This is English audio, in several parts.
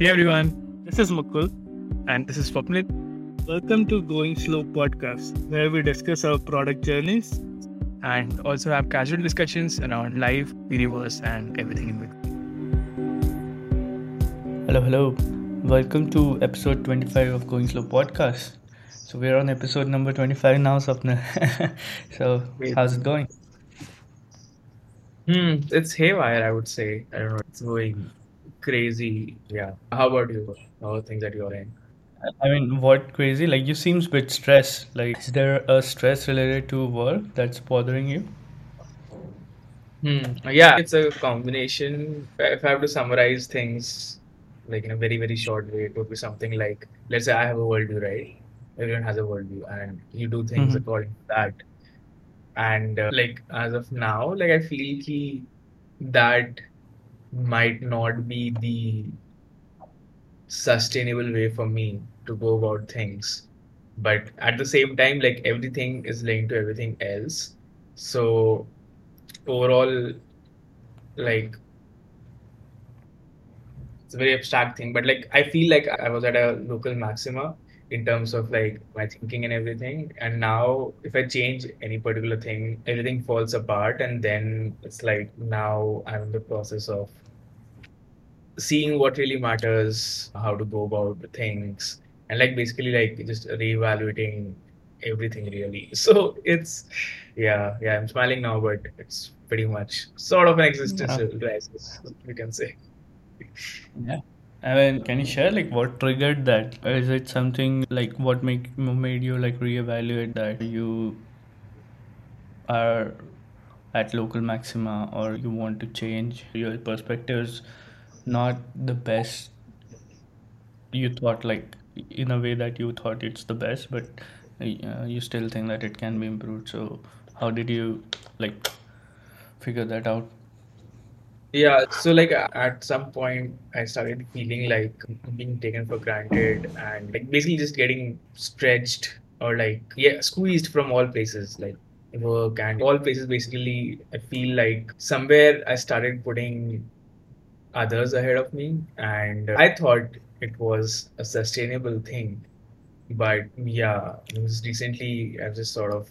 Hey everyone, this is Mukul and this is Swapnil. Welcome to Going Slow podcast, where we discuss our product journeys and also have casual discussions around life, universe, and everything in between. Hello, hello. Welcome to episode 25 of Going Slow podcast. So we're on episode number 25 now, Swapnil. so how's it going? Hmm, it's haywire, I would say. I don't know. It's going crazy. Yeah. How about you? How are things that you're in? I mean, what crazy? Like, you seems a bit stressed. Like, is there a stress related to work that's bothering you? Hmm. Yeah, it's a combination. If I have to summarize things like in a very, very short way, it would be something like, let's say I have a worldview, right? Everyone has a worldview, and you do things Mhm. according to that. And uh, like as of now, like I feel ki that might not be the sustainable way for me to go about things. But at the same time, like everything is linked to everything else. So overall, like it's a very abstract thing. But like I feel like I was at a local maxima in terms of like my thinking and everything. And now if I change any particular thing, everything falls apart. And then it's like now I'm in the process of seeing what really matters, how to go about things, and like basically like just reevaluating everything really. So it's yeah, yeah, I'm smiling now, but it's pretty much sort of an existential crisis, you can say. Yeah. I mean, can you share like what triggered that? Is it something like what make made you like reevaluate that you are at local maxima or you want to change your perspectives not the best you thought like in a way that you thought it's the best but uh, you still think that it can be improved so how did you like figure that out Yeah, so like at some point, I started feeling like being taken for granted and like basically just getting stretched or like, yeah, squeezed from all places, like work and all places. Basically, I feel like somewhere I started putting others ahead of me, and I thought it was a sustainable thing. But yeah, it was recently I've just sort of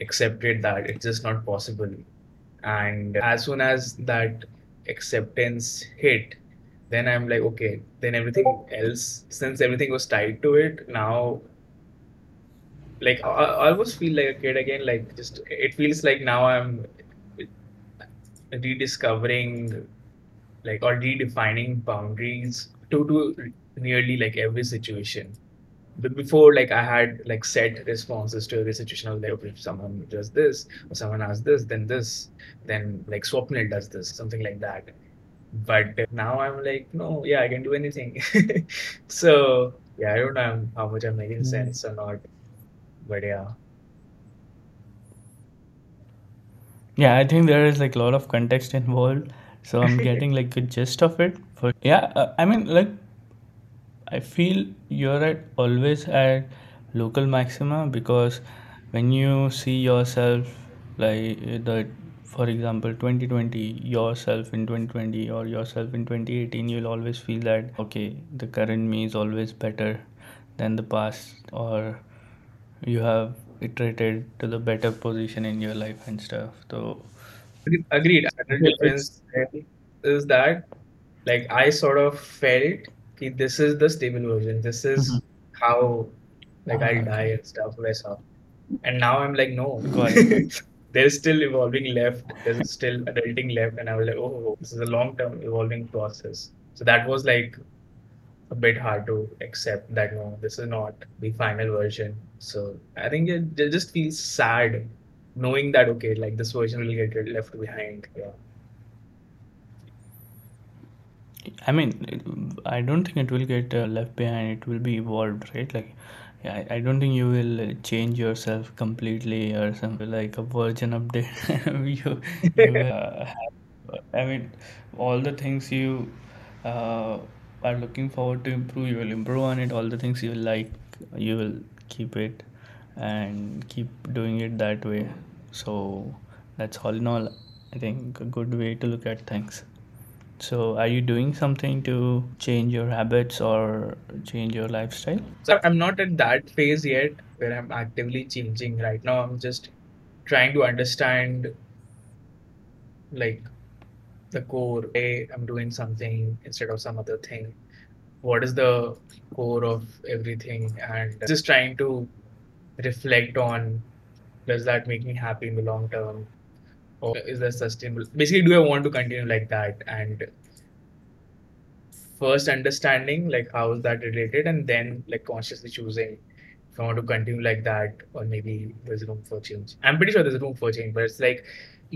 accepted that it's just not possible. And as soon as that acceptance hit, then I'm like, okay, then everything else, since everything was tied to it, now like I, I almost feel like a kid again. Like just it feels like now I'm rediscovering like or redefining boundaries to to nearly like every situation. But before, like I had like set responses to every situation. I was like, okay, if someone does this or someone asks this, then this, then like Swapnil does this, something like that. But now I'm like, no, yeah, I can do anything. so yeah, I don't know how much I'm making sense or not, but yeah. yeah i think there is like a lot of context involved so i'm getting like a gist of it but yeah uh, i mean like I feel you're at always at local maxima because when you see yourself like eh, the for example 2020 yourself in 2020 or yourself in 2018 you'll always feel that okay the current me is always better than the past or you have iterated to the better position in your life and stuff. So agreed. The difference is that like I sort of felt this is the stable version. This is Mhm. how like Ah, I'll die and stuff वैसा. And now I'm like, no, there's still evolving left. There's still adulting left, and I was like, oh, this is a long-term evolving process. So that was like a bit hard to accept that no, this is not the final version. So I think it, it just feels sad knowing that okay, like this version will get left behind. Yeah. I mean, I don't think it will get uh, left behind. It will be evolved, right? Like, I, I don't think you will uh, change yourself completely or something like a version update. you, you uh, I mean, all the things you uh, are looking forward to improve, you will improve on it. All the things you like, you will keep it and keep doing it that way. So that's all in all, I think a good way to look at things. So, are you doing something to change your habits or change your lifestyle? So I'm not at that phase yet where I'm actively changing. Right now, I'm just trying to understand like the core. Hey, I'm doing something instead of some other thing. What is the core of everything? And just trying to reflect on does that make me happy in the long term? Or is that sustainable? Basically, do I want to continue like that? And first understanding like how is that related and then like consciously choosing if I want to continue like that or maybe there's room for change. I'm pretty sure there's room for change, but it's like,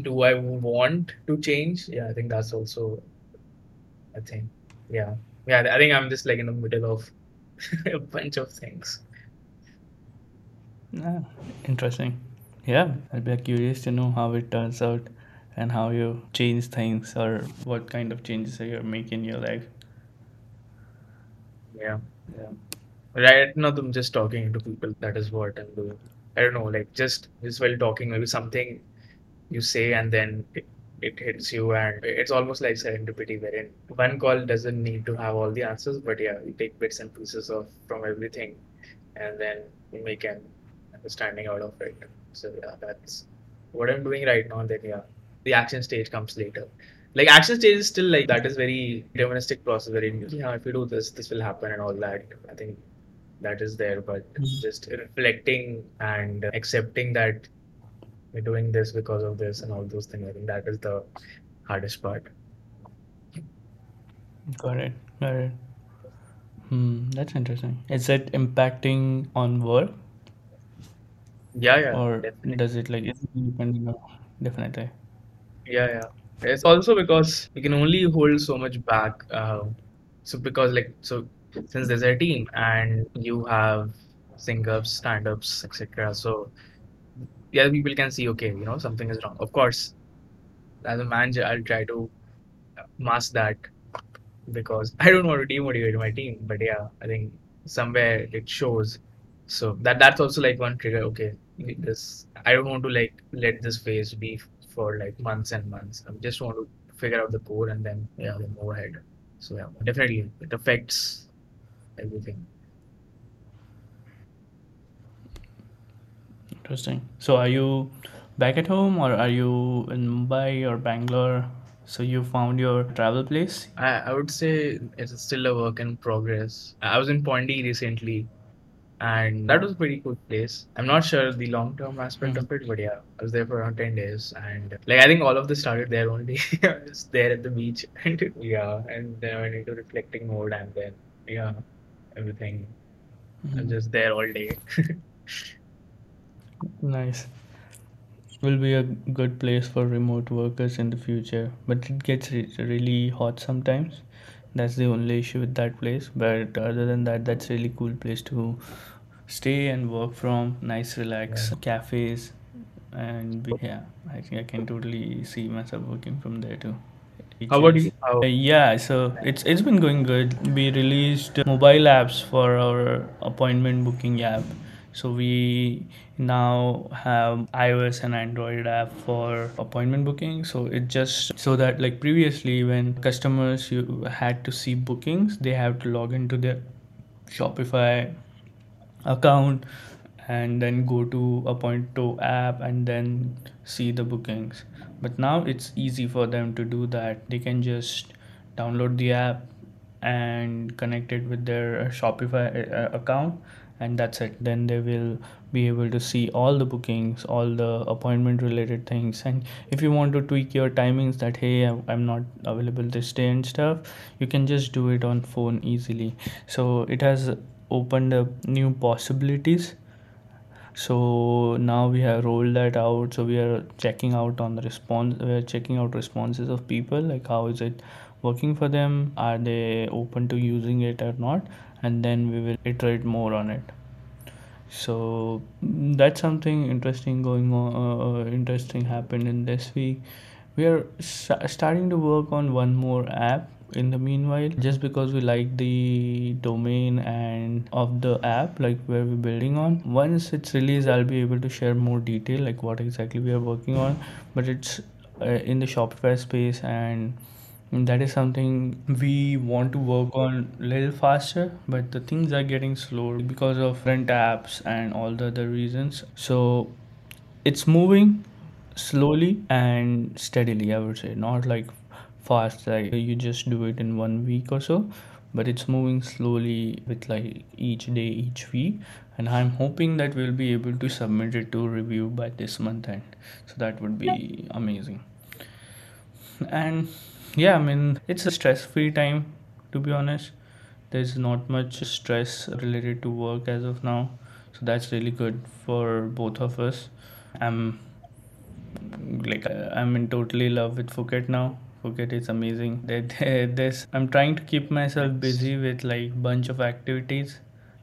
do I want to change? Yeah, I think that's also a thing. Yeah. Yeah, I think I'm just like in the middle of a bunch of things. Ah, interesting. Yeah, I'd be curious to know how it turns out and how you change things or what kind of changes are you're making in your life. Yeah. Yeah. Right now, I'm just talking to people. That is what I'm doing. I don't know, like just just while talking, maybe something you say and then it, it hits you, and it's almost like serendipity, wherein one call doesn't need to have all the answers, but yeah, you take bits and pieces of from everything, and then you make an understanding out of it. So yeah, that's what I'm doing right now. And then yeah, the action stage comes later. Like action stage is still like that is very deterministic process wherein yeah, if you do this, this will happen and all that. I think that is there, but just reflecting and accepting that we're doing this because of this and all those things. I think that is the hardest part. Got it. Got it. Hmm, that's interesting. Is it impacting on work Yeah, yeah, or definitely. does it like is it definitely? Yeah, yeah. It's also because we can only hold so much back. Uh, so because like so since there's a team and you have sync-ups, stand-ups, etc. So the other people can see, okay, you know, something is wrong. Of course, as a manager, I'll try to mask that because I don't want to demotivate my team. But yeah, I think somewhere it shows. So that that's also like one trigger. Okay, this I don't want to like let this phase be for like months and months. I just want to figure out the core and then yeah, then move ahead. So yeah, definitely it affects everything. Interesting. So are you back at home or are you in Mumbai or Bangalore? So you found your travel place? I, I would say it's still a work in progress. I was in Pondy recently, and that was a pretty cool place. I'm not sure the long term aspect Mhm. of it, but yeah, I was there for around 10 days, and like I think all of this started there only. I was there at the beach, and yeah, and then I went into reflecting mode, and then yeah, everything. I was Mhm. just there all day. Nice. Will be a good place for remote workers in the future, but it gets re- really hot sometimes. That's the only issue with that place. But other than that, that's really cool place to stay and work from. Nice, relax Yeah. cafes, and be, yeah, I think I can totally see myself working from there too. How about you? How? Uh, yeah, so it's it's been going good. We released mobile apps for our appointment booking app. So we now have iOS and Android app for appointment booking. So it just so that like previously when customers you had to see bookings, they have to log into their Shopify account and then go to Appointo app and then see the bookings. But now it's easy for them to do that. They can just download the app and connect it with their Shopify uh, account and that's it. Then they will be able to see all the bookings, all the appointment related things. And if you want to tweak your timings that hey, I'm not available this day and stuff, you can just do it on phone easily. So it has opened up new possibilities so now we have rolled that out so we are checking out on the response we are checking out responses of people like how is it working for them are they open to using it or not and then we will iterate more on it. So that's something interesting going on uh, uh, interesting happened in this week. We are sta- starting to work on one more app in the meanwhile just because we like the domain and of the app like where we're building on. Once it's released i'll be able to share more detail like what exactly we are working on. But it's uh, in the shopify space And that is something we want to work on a little faster, but the things are getting slow because of rent apps and all the other reasons. So it's moving slowly and steadily, I would say, not like fast, like you just do it in one week or so, but it's moving slowly with like each day, each week. And I'm hoping that we'll be able to submit it to review by this month end. So that would be amazing. And yeah, I mean, it's a stress free time to be honest. There's not much stress related to work as of now. So that's really good for both of us. I'm like I'm in totally love with Phuket now. Phuket is amazing. There, there's I'm trying to keep myself busy with like bunch of activities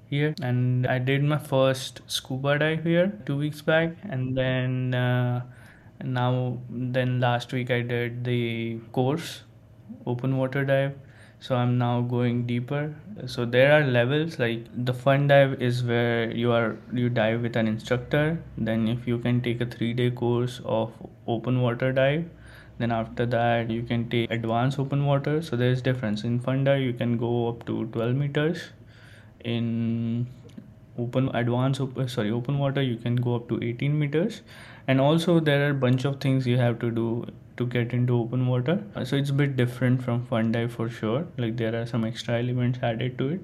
here, and I did my first scuba dive here two weeks back, and then uh, now then last week I did the course open water dive. So i'm now going deeper. So there are levels like the fun dive is where you are you dive with an instructor. Then if you can take a 3 day course of open water dive then after that you can take advanced open water. So there's difference. In fun dive you can go up to 12 meters. In open advanced sorry open water you can go up to 18 meters and also there are bunch of things you have to do to get into open water. Uh, so it's a bit different from fun dive for sure. Like there are some extra elements added to it.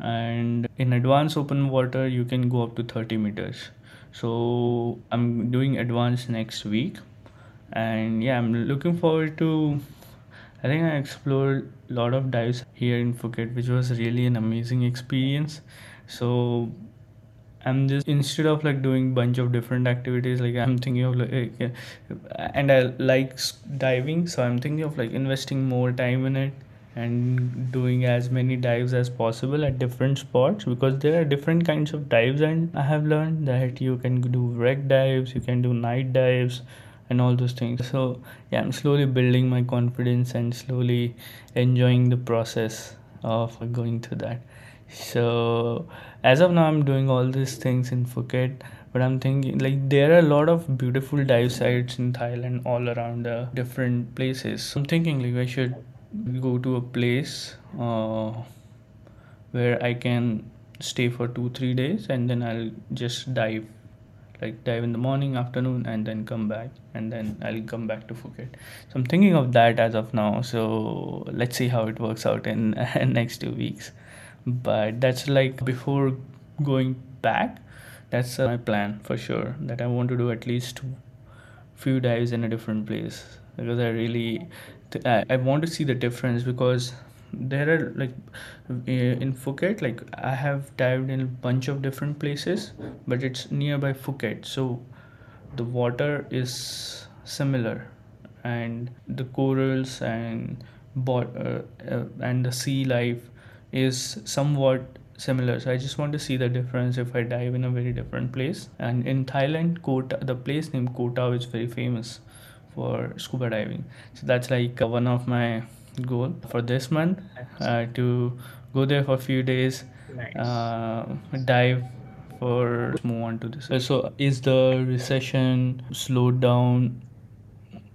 And in advanced open water you can go up to 30 meters. So i'm doing advanced next week. And yeah i'm looking forward to i think i explored a lot of dives here in phuket which was really an amazing experience. So I'm just instead of like doing bunch of different activities, like I'm thinking of like, eh, and I like diving, so I'm thinking of like investing more time in it and doing as many dives as possible at different spots because there are different kinds of dives, and I have learned that you can do wreck dives, you can do night dives, and all those things. So yeah, I'm slowly building my confidence and slowly enjoying the process of going through that. So as of now, I'm doing all these things in Phuket, but I'm thinking like there are a lot of beautiful dive sites in Thailand all around the different places. So I'm thinking like I should go to a place uh, where I can stay for two three days and then I'll just dive like dive in the morning afternoon and then come back and then i'll come back to phuket. So i'm thinking of that as of now. So let's see how it works out in next two weeks but that's like before going back that's uh, my plan for sure that i want to do at least few dives in a different place. Because i really I, want to see the difference because there are like in Phuket like I have dived in a bunch of different places but it's nearby Phuket. So the water is similar and the corals and bot uh, uh, and the sea life is somewhat similar. So i just want to see the difference if i dive in a very different place. And in thailand Koh Tao the place named Koh Tao is very famous for scuba diving. So that's like uh, one of my goal for this month uh, to go there for a few days Nice. uh, dive for move on to this. Uh, so is the recession slowed down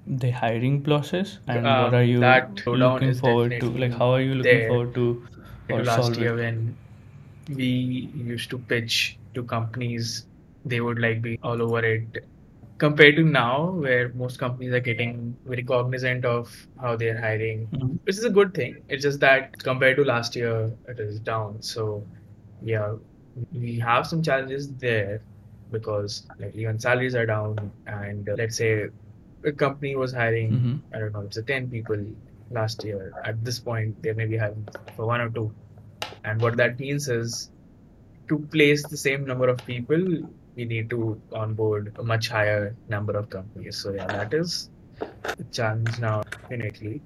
the hiring process? And what Um, are you that looking forward to? like how are you looking there. forward to or last year when we used to pitch to companies, they would like be all over it. Compared to now, where most companies are getting very cognizant of how they're hiring, Mhm. which is a good thing. It's just that compared to last year, it is down. So yeah, we have some challenges there because like even salaries are down, and uh, let's say a company was hiring, Mhm. I don't know, it's a 10 people last year. At this point, they may be hiring for one or two. And what that means is to place the same number of people, we need to onboard a much higher number of companies. So yeah, that is a challenge now, definitely.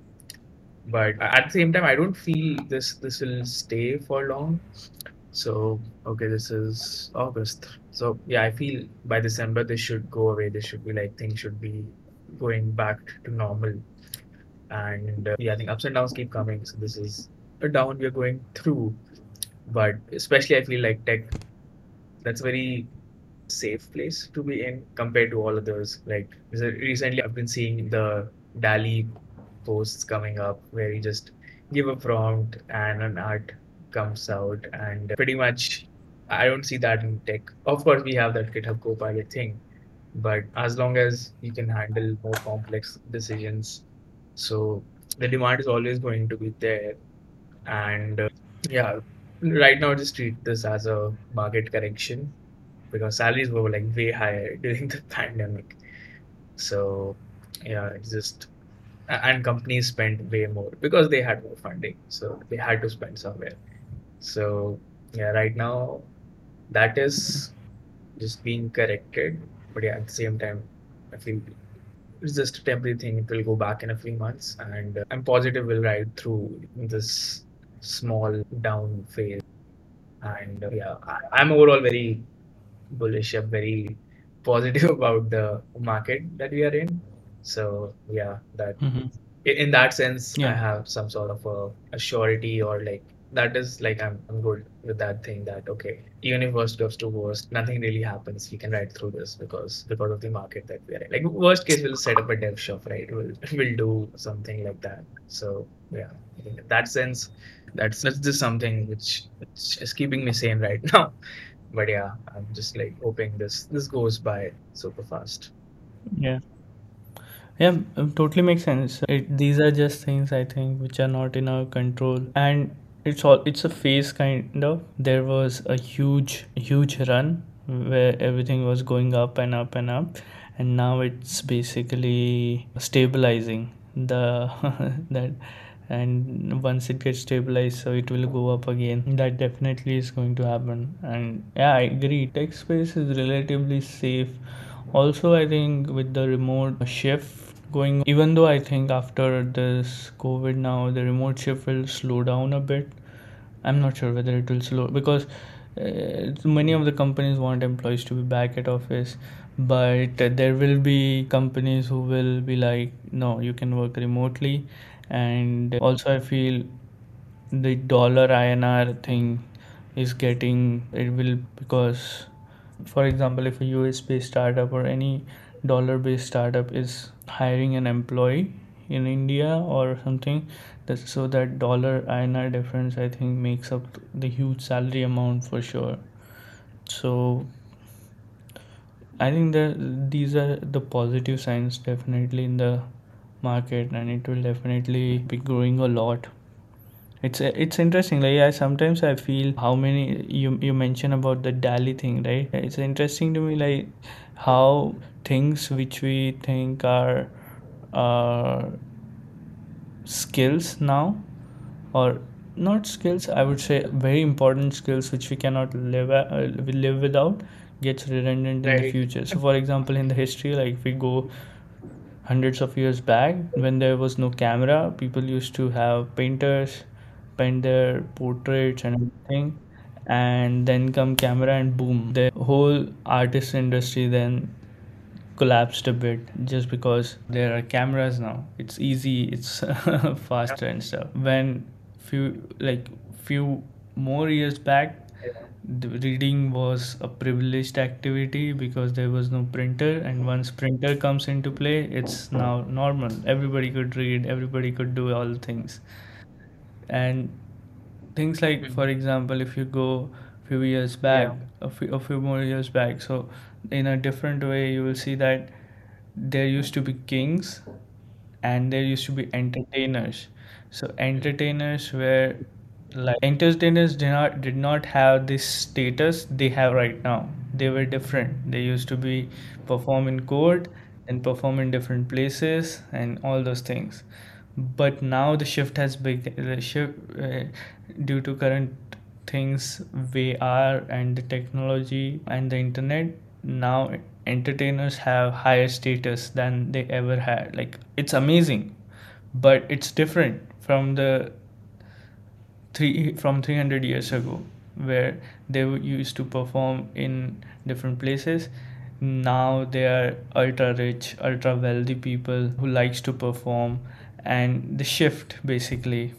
But at the same time, I don't feel this this will stay for long. So okay, this is August. So yeah, I feel by December this should go away. This should be like things should be going back to normal. And uh, yeah, I think ups and downs keep coming. So this is a down we are going through. But especially I feel like tech, that's a very safe place to be in compared to all others. Like recently I've been seeing the DALL-E posts coming up where you just give a prompt and an art comes out and pretty much I don't see that in tech. Of course, we have that GitHub Copilot thing, but as long as you can handle more complex decisions, so the demand is always going to be there. And uh, yeah, right now just treat this as a market correction because salaries were like way higher during the pandemic. So yeah, it's just and companies spent way more because they had more funding, so they had to spend somewhere. So yeah, right now that is just being corrected. But yeah, at the same time, I feel it's just a temporary thing. It will go back in a few months, and uh, I'm positive we'll ride through this small down phase. And uh, yeah, I, I'm overall very bullish. I'm very positive about the market that we are in. So yeah, that hmm i- in that sense, I have some sort of a, a surety or like that is like I'm I'm good with that thing that okay, even if worst goes to worst, nothing really happens. We can ride through this because because of the market that we are in. Like worst case, we'll set up a dev shop, right? We'll we'll do something like that. So yeah, in that sense, that's that's just something which, which is keeping me sane right now. But yeah, I'm just like hoping this this goes by super fast. Yeah. Yeah, totally makes sense. It, these are just things I think which are not in our control, and it's all it's a phase kind of. There was a huge, huge run where everything was going up and up and up, and now it's basically stabilizing the that and once it gets stabilized so it will go up again. That definitely is going to happen. And yeah i agree. Tech space is relatively safe. Also i think with the remote shift going even though i think after this covid now the remote shift will slow down a bit. I'm not sure whether it will slow because uh, many of the companies want employees to be back at office but there will be companies who will be like no you can work remotely. And also i feel the dollar inr thing is getting it will because for example if a us based startup or any dollar based startup is hiring an employee in india or something that, so that dollar inr difference i think makes up the huge salary amount for sure. So i think that these are the positive signs definitely in the market and it will definitely be growing a lot. It's it's interesting like i sometimes i feel how many you you mentioned about the DALL-E thing right? It's interesting to me like how things which we think are uh, skills now or not skills i would say very important skills which we cannot live uh, live without gets redundant in the future. So for example in the history like if we go hundreds of years back when there was no camera people used to have painters paint their portraits and everything and then come camera and boom the whole artist industry then collapsed a bit just because there are cameras now. It's easy it's faster and stuff. When few like few more years back reading was a privileged activity because there was no printer and once printer comes into play it's now normal. Everybody could read everybody could do all things. And things like for Mhm. example if you go a few years back Yeah. a few, a few more years back so in a different way you will see that there used to be kings and there used to be entertainers so entertainers were like entertainers did not did not have this status they have right now they were different they used to be perform in court and perform in different places and all those things but now the shift has the shift uh, due to current things VR and the technology and the internet now entertainers have higher status than they ever had. Like it's amazing but it's different from the three from 300 years ago where they used to perform in different places. Now they are ultra rich ultra wealthy people who likes to perform and the shift basically.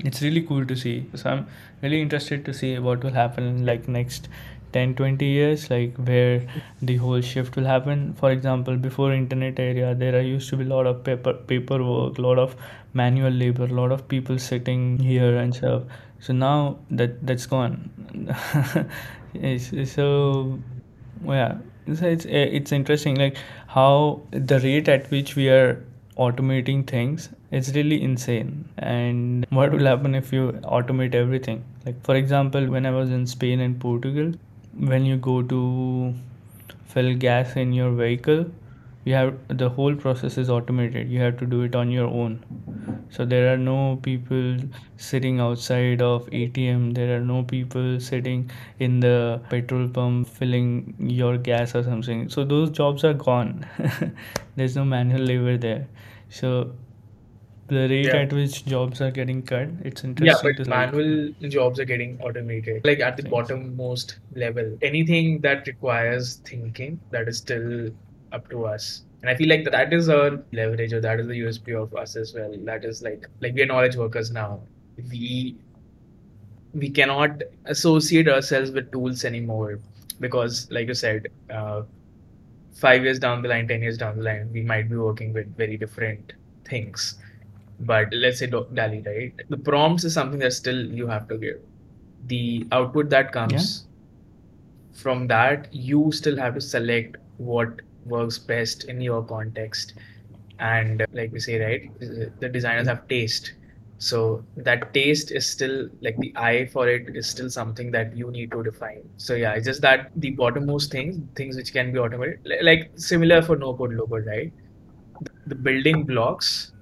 It's really cool to see. So i'm really interested to see what will happen like next 10 20 years like where the whole shift will happen. For example before internet area there used to be a lot of paper paperwork a lot of manual labor a lot of people sitting here and stuff. So now that that's gone. It's, so yeah. So it's it's interesting like how the rate at which we are automating things it's really insane. And what will happen if you automate everything? Like for example when i was in spain and portugal when you go to fill gas in your vehicle you have the whole process is automated. You have to do it on your own so there are no people sitting outside of atm there are no people sitting in the petrol pump filling your gas or something so those jobs are gone there's no manual labor there so the rate Yeah. at which jobs are getting cut it's interesting Yeah, but manual jobs are getting automated. Like at the bottommost level, anything that requires thinking, that is still up to us. And I feel like that is our leverage or that is the USP of us as well. That is like like we are knowledge workers now. We we cannot associate ourselves with tools anymore because, like you said, uh, five years down the line, ten years down the line, we might be working with very different things. But let's say DALL-E, right? The prompts is something that still you have to give. The output that comes from that, you still have to select what works best in your context. And uh, like we say, right, the designers have taste. So that taste is still like the eye for it is still something that you need to define. So yeah, it's just that the bottommost things, things which can be automated, like similar for no code, code, right? The building blocks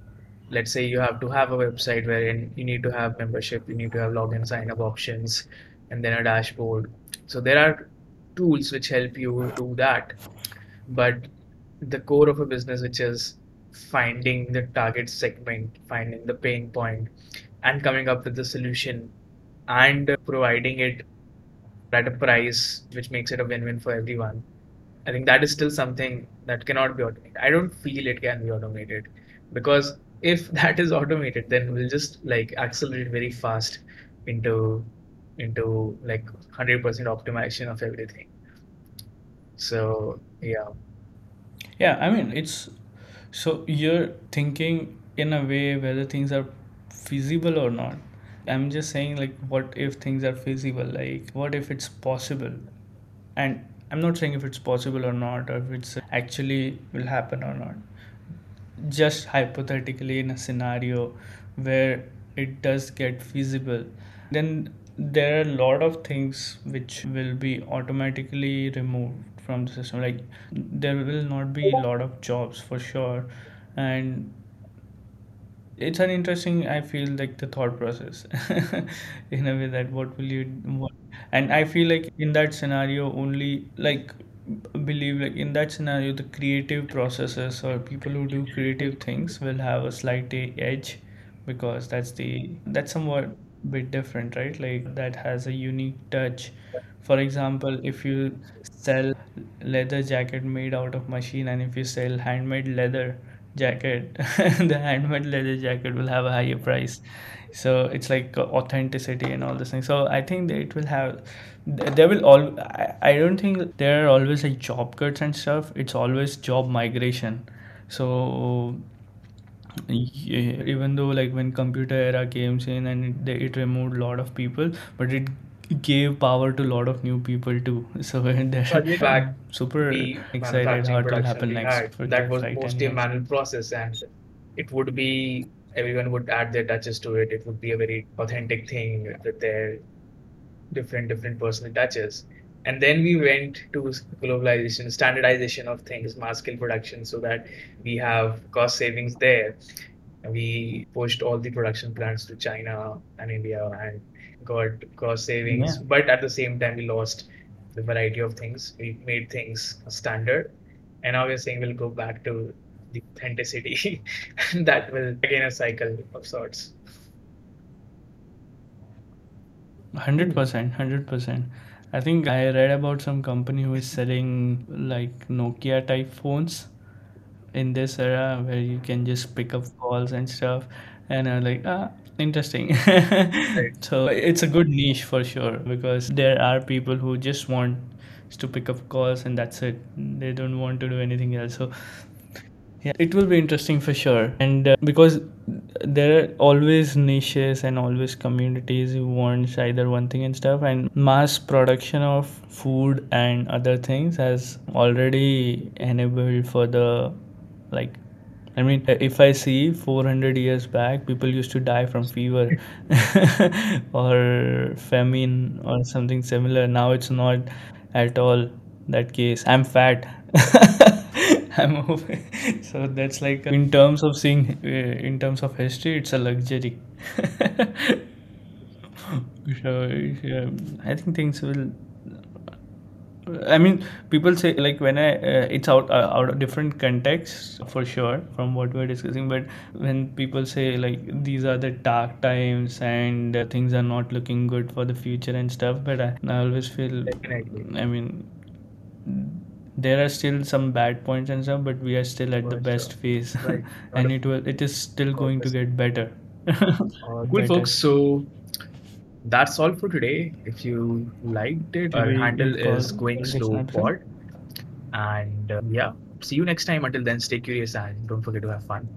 let's say you have to have a website wherein you need to have membership, you need to have login sign up options, and then a dashboard. So there are tools which help you do that. But the core of a business, which is finding the target segment, finding the pain point, and coming up with the solution and providing it at a price which makes it a win win for everyone. I think that is still something that cannot be automated. I don't feel it can be automated because if that is automated, then we'll just like accelerate very fast into into like 100% optimization of everything. So yeah, Yeah, I mean, it's so you're thinking in a way whether things are feasible or not. I'm just saying, like, what if things are feasible? Like, what if it's possible? And I'm not saying if it's possible or not, or if it's actually will happen or not. Just hypothetically, in a scenario where it does get feasible, then there are a lot of things which will be automatically removed from the system. Like, there will not be a lot of jobs for sure, and it's an interesting i feel like the thought process in a way that what will you what and i feel like in that scenario only like believe like in that scenario the creative processes or people who do creative things will have a slight edge because that's the that's somewhat bit different right? Like that has a unique touch. For example if you sell leather jacket made out of machine and if you sell handmade leather jacket the handmade leather jacket will have a higher price. So it's like authenticity and all this thing so i think that it will have th- there will all I, I don't think there are always like job cuts and stuff. It's always job migration. So even though like when computer era came in and it, it removed a lot of people but it gave power to a lot of new people too so they're So again, back super the excited it will happen next that was five, 10 mostly a manual process and it would be everyone would add their touches to it. It would be a very authentic thing with their different different personal touches. And then we went to globalization, standardization of things, mass scale production, so that we have cost savings there. We pushed all the production plants to China and India and got cost savings. Yeah. But at the same time, we lost the variety of things. We made things standard. And now we're saying we'll go back to the authenticity. that will again a cycle of sorts. Hundred percent, hundred percent. I think I read about some company who is selling like Nokia type phones, in this era where you can just pick up calls and stuff and i'm like ah interesting. So it's a good niche for sure because there are people who just want to pick up calls and that's it. They don't want to do anything else. So yeah it will be interesting for sure. And uh, because there are always niches and always communities who wants either one thing and stuff and mass production of food and other things has already enabled for the like I mean, if I see 400 years back, people used to die from fever or famine or something similar. Now it's not at all that case. I'm fat. I'm over. So that's like in terms of seeing, uh, in terms of history, it's a luxury. so yeah, I think things will I mean, people say like when I uh, it's out uh, out of different contexts for sure from what we're discussing. But when people say like these are the dark times and uh, things are not looking good for the future and stuff, but I, I always feel Definitely. I mean there are still some bad points and stuff, but we are still at the For best phase, Right. and it will it is still going to get better. Uh, cool, Better. folks. So that's all for today. If you liked it, our handle is Going Slow Pod. And uh, yeah, see you next time. Until then, stay curious and don't forget to have fun.